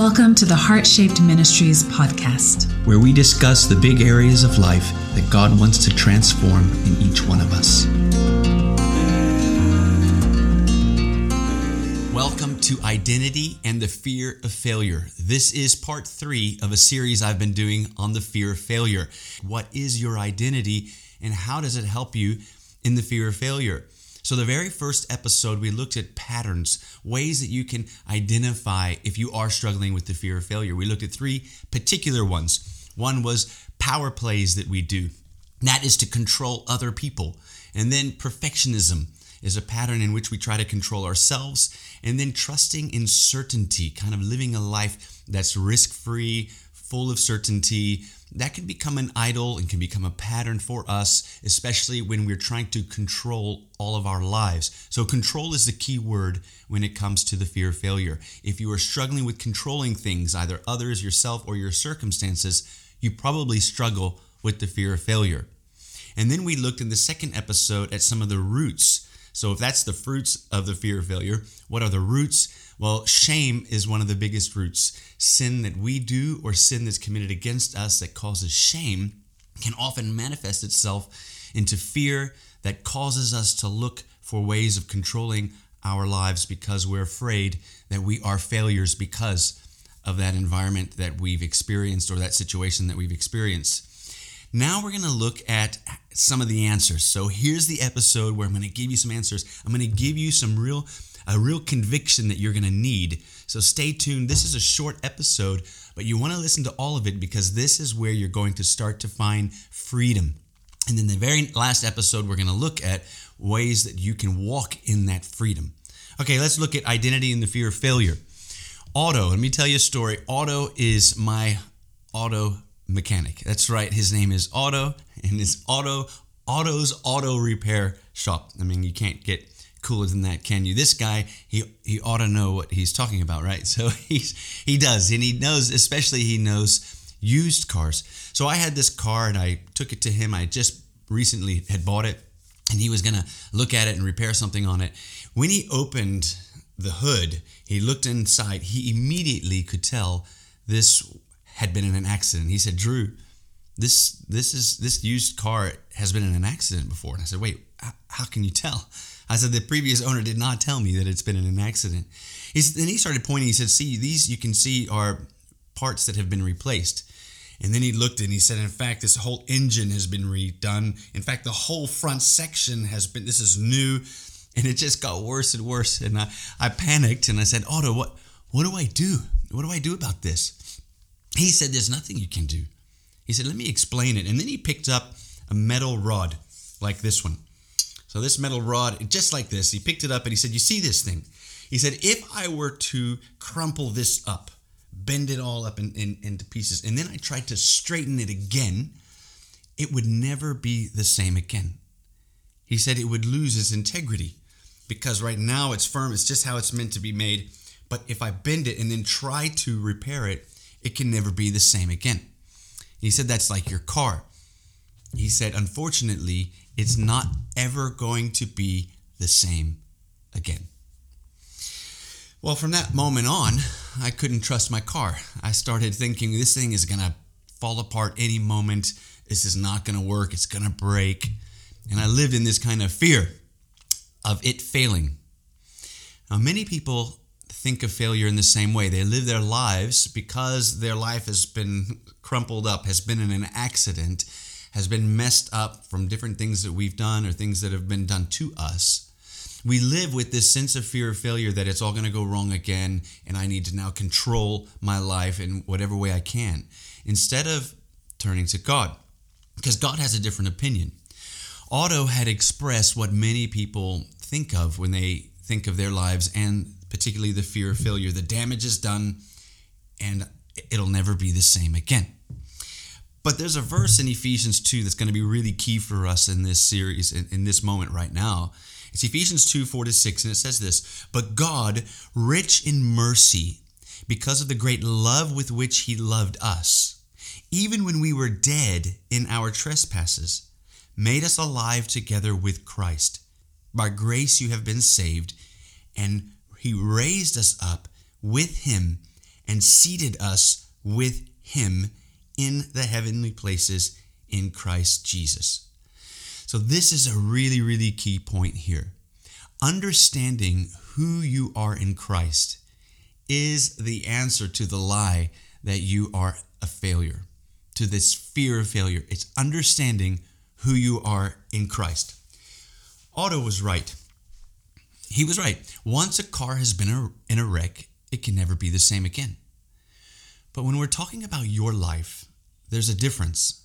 Welcome to the Heart Shaped Ministries podcast, where we discuss the big areas of life that God wants to transform in each one of us. Welcome to Identity and the Fear of Failure. This is part three of a series I've been doing on the fear of failure. What is your identity and how does it help you in the fear of failure? So, the very first episode, we looked at patterns, ways that you can identify if you are struggling with the fear of failure. We looked at three particular ones. One was power plays that we do, that is to control other people. And then perfectionism is a pattern in which we try to control ourselves. And then trusting in certainty, kind of living a life that's risk free, full of certainty, that can become an idol and can become a pattern for us, especially when we're trying to control all of our lives. So, control is the key word when it comes to the fear of failure. If you are struggling with controlling things, either others, yourself, or your circumstances, you probably struggle with the fear of failure. And then we looked in the second episode at some of the roots. So, if that's the fruits of the fear of failure, what are the roots? Well, shame is one of the biggest roots. Sin that we do or sin that's committed against us that causes shame can often manifest itself into fear that causes us to look for ways of controlling our lives because we're afraid that we are failures because of that environment that we've experienced or that situation that we've experienced. Now we're going to look at some of the answers. So here's the episode where I'm going to give you some answers. I'm going to give you some real a real conviction that you're going to need. So stay tuned. This is a short episode, but you want to listen to all of it because this is where you're going to start to find freedom. And then the very last episode, we're going to look at ways that you can walk in that freedom. Okay, let's look at identity and the fear of failure. Otto, let me tell you a story. Otto is my auto mechanic. That's right. His name is Otto, and his auto Otto's Auto Repair Shop. I mean, you can't get cooler than that, can you? This guy, he he ought to know what he's talking about, right? So he's he does, and he knows, especially he knows used cars. So I had this car and I took it to him. I just recently had bought it, and he was gonna look at it and repair something on it. When he opened the hood, he looked inside. He immediately could tell this had been in an accident. He said, "Drew." This this is this used car has been in an accident before, and I said, "Wait, how can you tell?" I said, the previous owner did not tell me that it's been in an accident. He's, then he started pointing. He said, see, these you can see are parts that have been replaced. And then he looked and he said, in fact, this whole engine has been redone. In fact, the whole front section has been, this is new. And it just got worse and worse. And I, I panicked and I said, Otto, what, what do I do? What do I do about this? He said, there's nothing you can do. He said, let me explain it. And then he picked up a metal rod like this one. So this metal rod, just like this, he picked it up and he said, You see this thing? He said, If I were to crumple this up, bend it all up in, in, into pieces, and then I tried to straighten it again, it would never be the same again. He said it would lose its integrity because right now it's firm, it's just how it's meant to be made. But if I bend it and then try to repair it, it can never be the same again. He said that's like your car. He said, unfortunately, it's not ever going to be the same again. Well, from that moment on, I couldn't trust my car. I started thinking this thing is going to fall apart any moment. This is not going to work. It's going to break. And I lived in this kind of fear of it failing. Now, many people think of failure in the same way. They live their lives because their life has been crumpled up, has been in an accident, has been messed up from different things that we've done or things that have been done to us. We live with this sense of fear of failure that it's all going to go wrong again and I need to now control my life in whatever way I can instead of turning to God because God has a different opinion. Otto had expressed what many people think of when they think of their lives and particularly the fear of failure. The damage is done and it'll never be the same again. But there's a verse in Ephesians 2 that's going to be really key for us in this series, in, in, this moment right now. It's Ephesians 2 4 to 6, and it says this But God, rich in mercy, because of the great love with which He loved us, even when we were dead in our trespasses, made us alive together with Christ. By grace you have been saved, and He raised us up with Him and seated us with him in the heavenly places in Christ Jesus. So, this is a really, really key point here. Understanding who you are in Christ is the answer to the lie that you are a failure, to this fear of failure. It's understanding who you are in Christ. Otto was right. He was right. Once a car has been in a wreck, it can never be the same again. But when we're talking about your life, there's a difference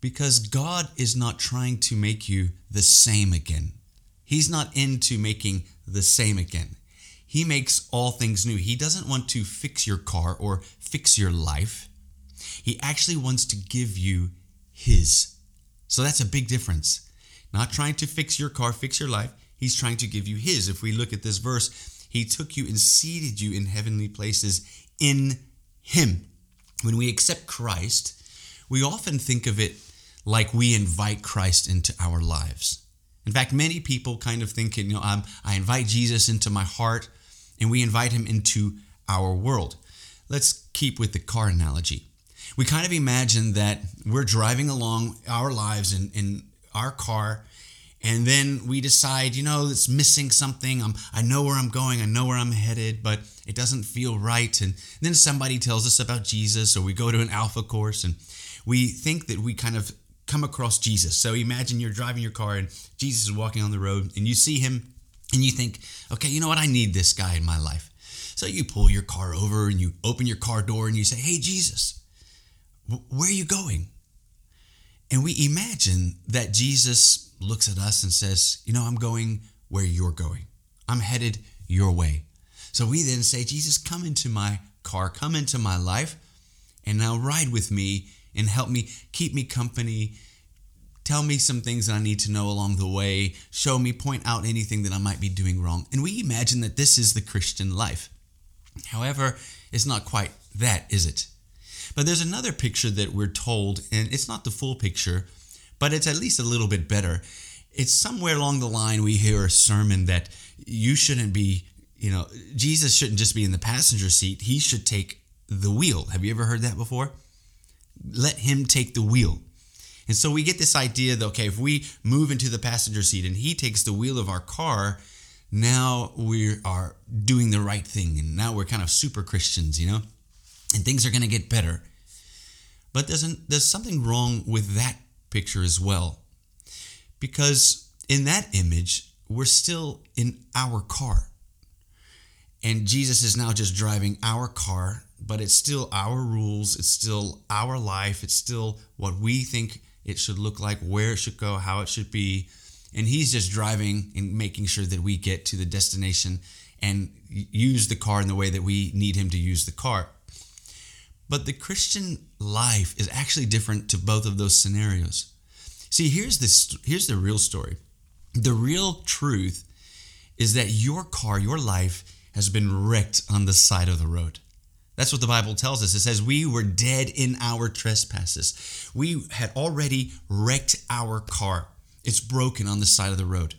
because God is not trying to make you the same again. He's not into making the same again. He makes all things new. He doesn't want to fix your car or fix your life. He actually wants to give you His. So that's a big difference. Not trying to fix your car, fix your life. He's trying to give you His. If we look at this verse, He took you and seated you in heavenly places in Him. When we accept Christ, we often think of it like we invite Christ into our lives. In fact, many people kind of think, you know, um, I invite Jesus into my heart and we invite him into our world. Let's keep with the car analogy. We kind of imagine that we're driving along our lives in, in our car and then we decide, you know, it's missing something. I'm, I know where I'm going, I know where I'm headed, but it doesn't feel right. And then somebody tells us about Jesus, or we go to an alpha course and we think that we kind of come across Jesus. So imagine you're driving your car and Jesus is walking on the road and you see him and you think, okay, you know what? I need this guy in my life. So you pull your car over and you open your car door and you say, hey, Jesus, where are you going? And we imagine that Jesus looks at us and says, you know, I'm going where you're going. I'm headed your way. So we then say, Jesus, come into my car, come into my life, and now ride with me and help me, keep me company, tell me some things that I need to know along the way, show me, point out anything that I might be doing wrong. And we imagine that this is the Christian life. However, it's not quite that, is it? But there's another picture that we're told, and it's not the full picture, but it's at least a little bit better. It's somewhere along the line we hear a sermon that you shouldn't be, you know, Jesus shouldn't just be in the passenger seat, he should take the wheel. Have you ever heard that before? let him take the wheel. And so we get this idea that, okay, if we move into the passenger seat and he takes the wheel of our car, now we are doing the right thing. And now we're kind of super Christians, you know? And things are going to get better. But there's, an, there's something wrong with that picture as well. Because in that image, we're still in our car. And Jesus is now just driving our car but it's still our rules, it's still our life, it's still what we think it should look like, where it should go, how it should be. And he's just driving and making sure that we get to the destination and use the car in the way that we need him to use the car. But the Christian life is actually different to both of those scenarios. See, here's this here's the real story. The real truth is that your car, your life has been wrecked on the side of the road. That's what the Bible tells us. It says, We were dead in our trespasses. We had already wrecked our car. It's broken on the side of the road,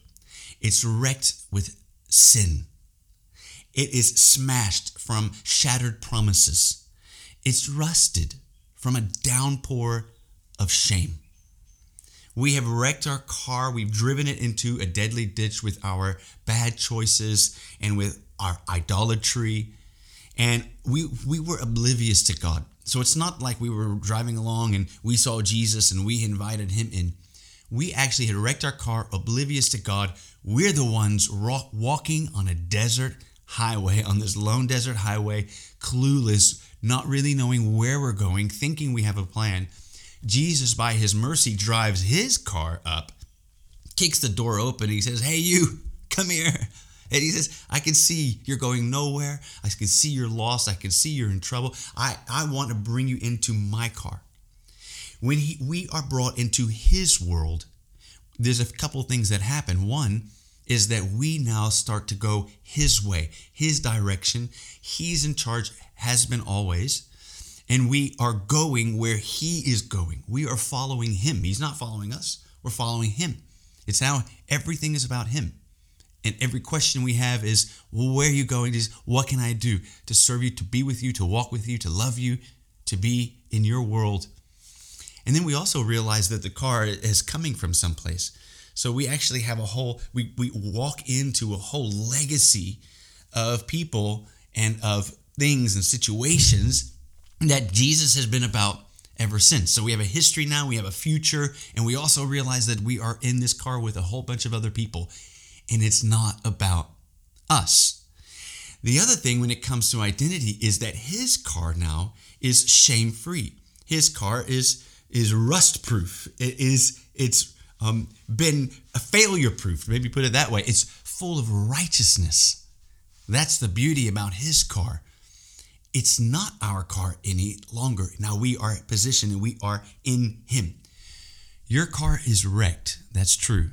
it's wrecked with sin. It is smashed from shattered promises. It's rusted from a downpour of shame. We have wrecked our car. We've driven it into a deadly ditch with our bad choices and with our idolatry and we we were oblivious to God. So it's not like we were driving along and we saw Jesus and we invited him in. We actually had wrecked our car, oblivious to God. We're the ones walking on a desert highway, on this lone desert highway, clueless, not really knowing where we're going, thinking we have a plan. Jesus, by his mercy, drives his car up, kicks the door open. He says, Hey, you, come here. And he says, I can see you're going nowhere. I can see you're lost. I can see you're in trouble. I, I want to bring you into my car. When he, we are brought into his world, there's a couple things that happen. One is that we now start to go his way, his direction. He's in charge, has been always. And we are going where he is going. We are following him. He's not following us, we're following him. It's now everything is about him. And every question we have is, well, where are you going? Is what can I do to serve you, to be with you, to walk with you, to love you, to be in your world? And then we also realize that the car is coming from someplace. So we actually have a whole, we, we walk into a whole legacy of people and of things and situations that Jesus has been about ever since. So we have a history now, we have a future, and we also realize that we are in this car with a whole bunch of other people, and it's not about us. The other thing when it comes to identity is that his car now is shame free. His car is is rust proof. It is it's um, been failure proof. Maybe put it that way. It's full of righteousness. That's the beauty about his car. It's not our car any longer. Now we are positioned and we are in him. Your car is wrecked. That's true.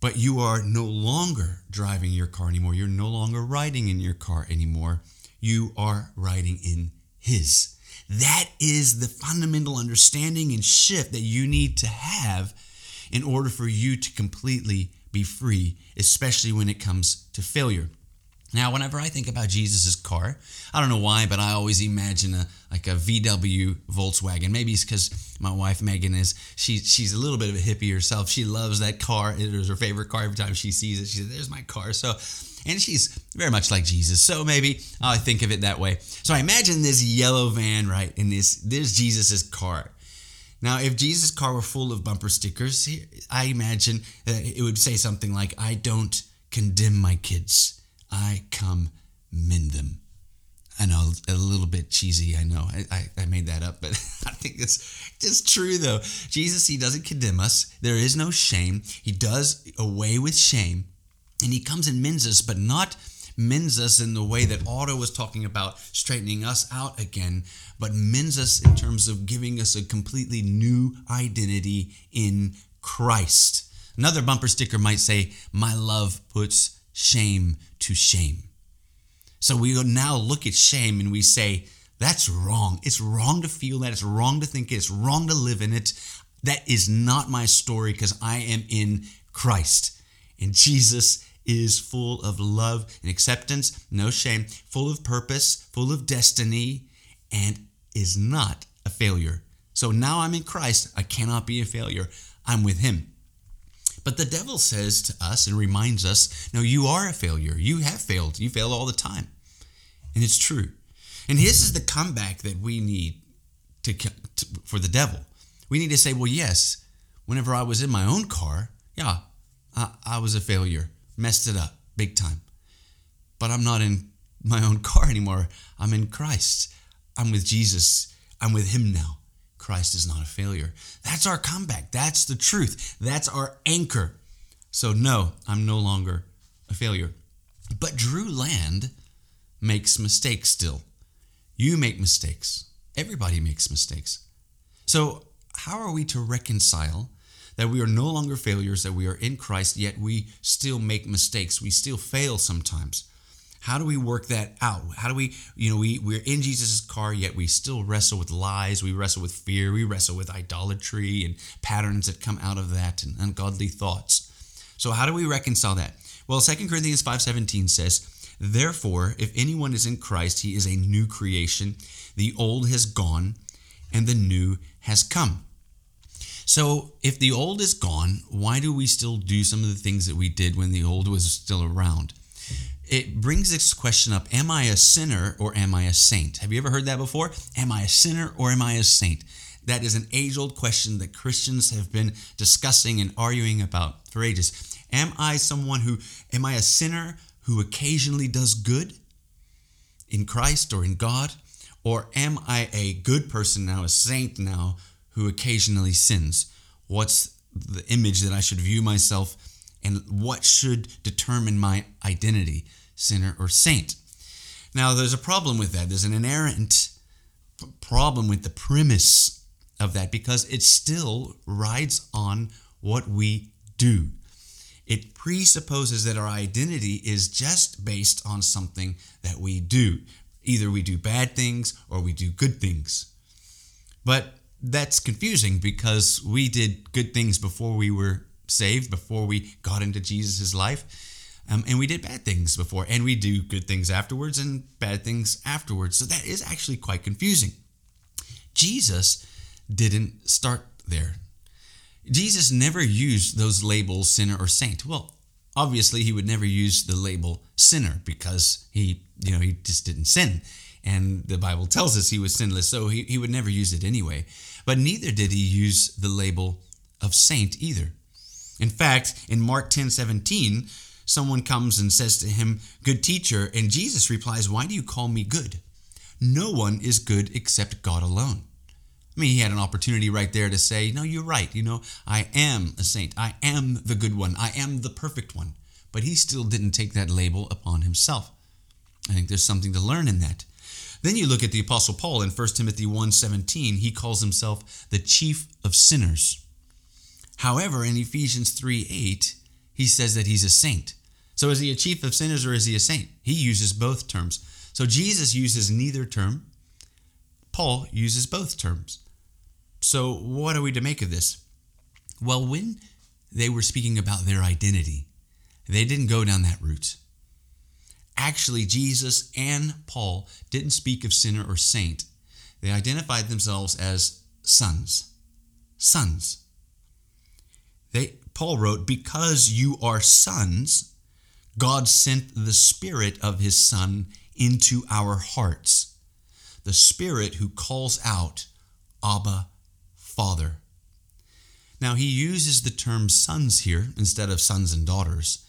But you are no longer driving your car anymore. You're no longer riding in your car anymore. You are riding in his. That is the fundamental understanding and shift that you need to have in order for you to completely be free, especially when it comes to failure. Now, whenever I think about Jesus' car, I don't know why, but I always imagine a like a VW Volkswagen. Maybe it's because my wife Megan is she she's a little bit of a hippie herself. She loves that car. It is her favorite car. Every time she sees it, she says, "There's my car." So, and she's very much like Jesus. So maybe I think of it that way. So I imagine this yellow van, right? And this this Jesus' car. Now, if Jesus' car were full of bumper stickers, I imagine it would say something like, "I don't condemn my kids." I come mend them. I know a little bit cheesy. I know I, I, I, made that up, but I think it's just true though. Jesus, he doesn't condemn us. There is no shame. He does away with shame, and he comes and mends us, but not mends us in the way that Otto was talking about, straightening us out again, but mends us in terms of giving us a completely new identity in Christ. Another bumper sticker might say, "My love puts shame to shame. So we now look at shame and we say, that's wrong. It's wrong to feel that. It's wrong to think it. It's wrong to live in it. That is not my story because I am in Christ. And Jesus is full of love and acceptance, no shame, full of purpose, full of destiny, and is not a failure. So now I'm in Christ. I cannot be a failure. I'm with Him. But the devil says to us and reminds us, no, you are a failure. You have failed. You fail all the time. And it's true. And this is the comeback that we need to, to, for the devil. We need to say, well, yes, whenever I was in my own car, yeah, I, I was a failure, messed it up big time. But I'm not in my own car anymore. I'm in Christ. I'm with Jesus. I'm with Him now. Christ is not a failure. That's our comeback. That's the truth. That's our anchor. So, no, I'm no longer a failure. But Drew Land makes mistakes still. You make mistakes. Everybody makes mistakes. So, how are we to reconcile that we are no longer failures, that we are in Christ, yet we still make mistakes? We still fail sometimes. How do we work that out? How do we, you know, we, we're in Jesus' car, yet we still wrestle with lies, we wrestle with fear, we wrestle with idolatry and patterns that come out of that and ungodly thoughts. So how do we reconcile that? Well, 2 Corinthians 5:17 says, Therefore, if anyone is in Christ, he is a new creation. The old has gone and the new has come. So, if the old is gone, why do we still do some of the things that we did when the old was still around? it brings this question up Am I a sinner or am I a saint? Have you ever heard that before? Am I a sinner or am I a saint? That is an age old question that Christians have been discussing and arguing about for ages. Am I someone who, am I a sinner who occasionally does good in Christ or in God? Or am I a good person now, a saint now, who occasionally sins? What's the image that I should view myself and what should determine my identity? sinner, or saint. Now, there's a problem with that. There's an inherent problem with the premise of that because it still rides on what we do. It presupposes that our identity is just based on something that we do. Either we do bad things or we do good things. But that's confusing because we did good things before we were saved, before we got into Jesus' life Um, and we did bad things before, and we do good things afterwards and bad things afterwards. So that is actually quite confusing. Jesus didn't start there. Jesus never used those labels sinner or saint. Well, obviously he would never use the label sinner because he, you know, he just didn't sin. And the Bible tells us he was sinless, so he, he would never use it anyway. But neither did he use the label of saint either. In fact, in Mark 10 17, someone comes and says to him, Good teacher, and Jesus replies, Why do you call me good? No one is good except God alone. I mean, he had an opportunity right there to say, No, you're right. You know, I am a saint. I am the good one. I am the perfect one. But he still didn't take that label upon himself. I think there's something to learn in that. Then you look at the apostle Paul in 1 Timothy 1:17, he calls himself the chief of sinners. However, in Ephesians 3:8, he says that he's a saint. So is he a chief of sinners or is he a saint? He uses both terms. So Jesus uses neither term. Paul uses both terms. So what are we to make of this? Well, when they were speaking about their identity, they didn't go down that route. Actually, Jesus and Paul didn't speak of sinner or saint. They identified themselves as sons. Sons. They, Paul wrote, Because you are sons, God sent the Spirit of His Son into our hearts. The Spirit who calls out, Abba, Father. Now, he uses the term sons here instead of sons and daughters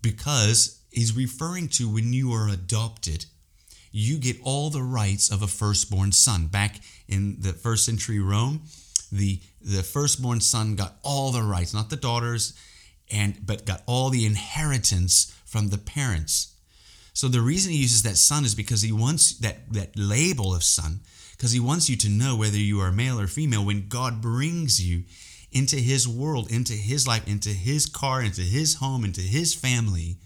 because he's referring to when you are adopted, you get all the rights of a firstborn son. Back in the first century Rome, the, the firstborn son got all the rights, not the daughters, and but got all the inheritance from the parents. So the reason he uses that son is because he wants that, that label of son, because he wants you to know whether you are male or female when God brings you into his world, into his life, into his car, into his home, into his family,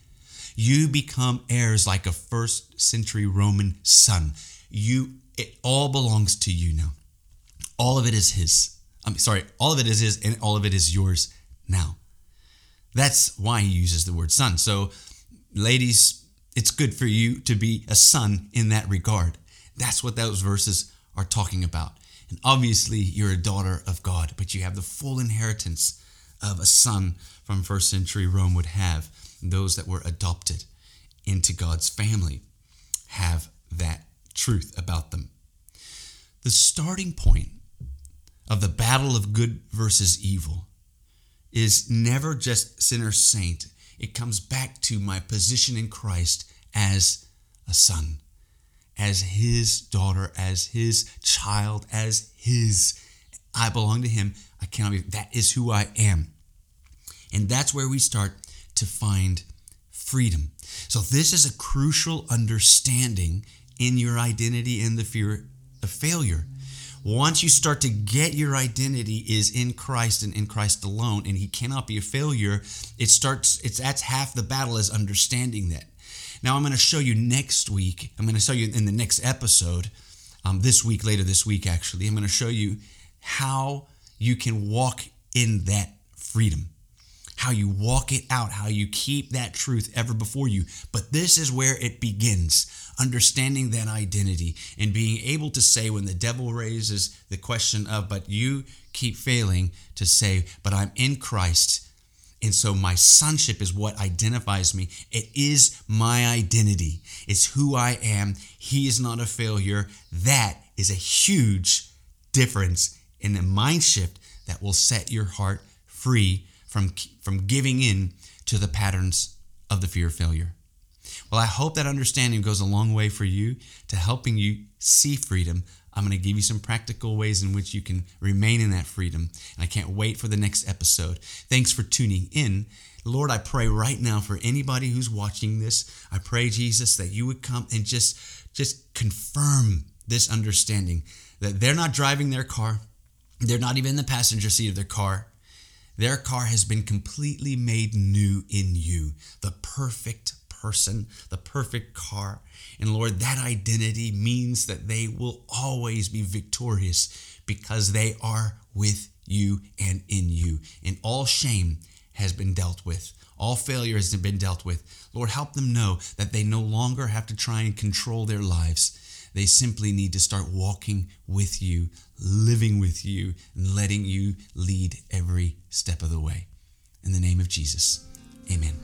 you become heirs like a first century Roman son. You it all belongs to you now. All of it is his. I'm sorry, all of it is his and all of it is yours now. That's why he uses the word son. So, ladies, it's good for you to be a son in that regard. That's what those verses are talking about. And obviously, you're a daughter of God, but you have the full inheritance of a son from first century Rome would have. Those that were adopted into God's family have that truth about them. The starting point of the battle of good versus evil is never just sinner saint. It comes back to my position in Christ as a son as his daughter, as his child, as his. I belong to him. I cannot be. That is who I am. And that's where we start to find freedom. So, this is a crucial understanding in your identity and the fear of failure. Once you start to get your identity is in Christ and in Christ alone, and He cannot be a failure, it starts, it's that's half the battle is understanding that. Now, I'm going to show you next week, I'm going to show you in the next episode, um, this week, later this week, actually, I'm going to show you how you can walk in that freedom, how you walk it out, how you keep that truth ever before you. But this is where it begins understanding that identity and being able to say when the devil raises the question of, but you keep failing to say, but I'm in Christ and so my sonship is what identifies me. It is my identity. It's who I am. He is not a failure. That is a huge difference in the mind shift that will set your heart free from, from giving in to the patterns of the fear of failure. Well, I hope that understanding goes a long way for you to helping you see freedom I'm going to give you some practical ways in which you can remain in that freedom. And I can't wait for the next episode. Thanks for tuning in. Lord, I pray right now for anybody who's watching this. I pray, Jesus, that you would come and just, just confirm this understanding that they're not driving their car, they're not even in the passenger seat of their car. Their car has been completely made new in you, the perfect person, the perfect car. And Lord, that identity means that they will always be victorious because they are with you and in you. And all shame has been dealt with. All failure has been dealt with. Lord, help them know that they no longer have to try and control their lives. They simply need to start walking with you, living with you, and letting you lead every step of the way. In the name of Jesus, amen.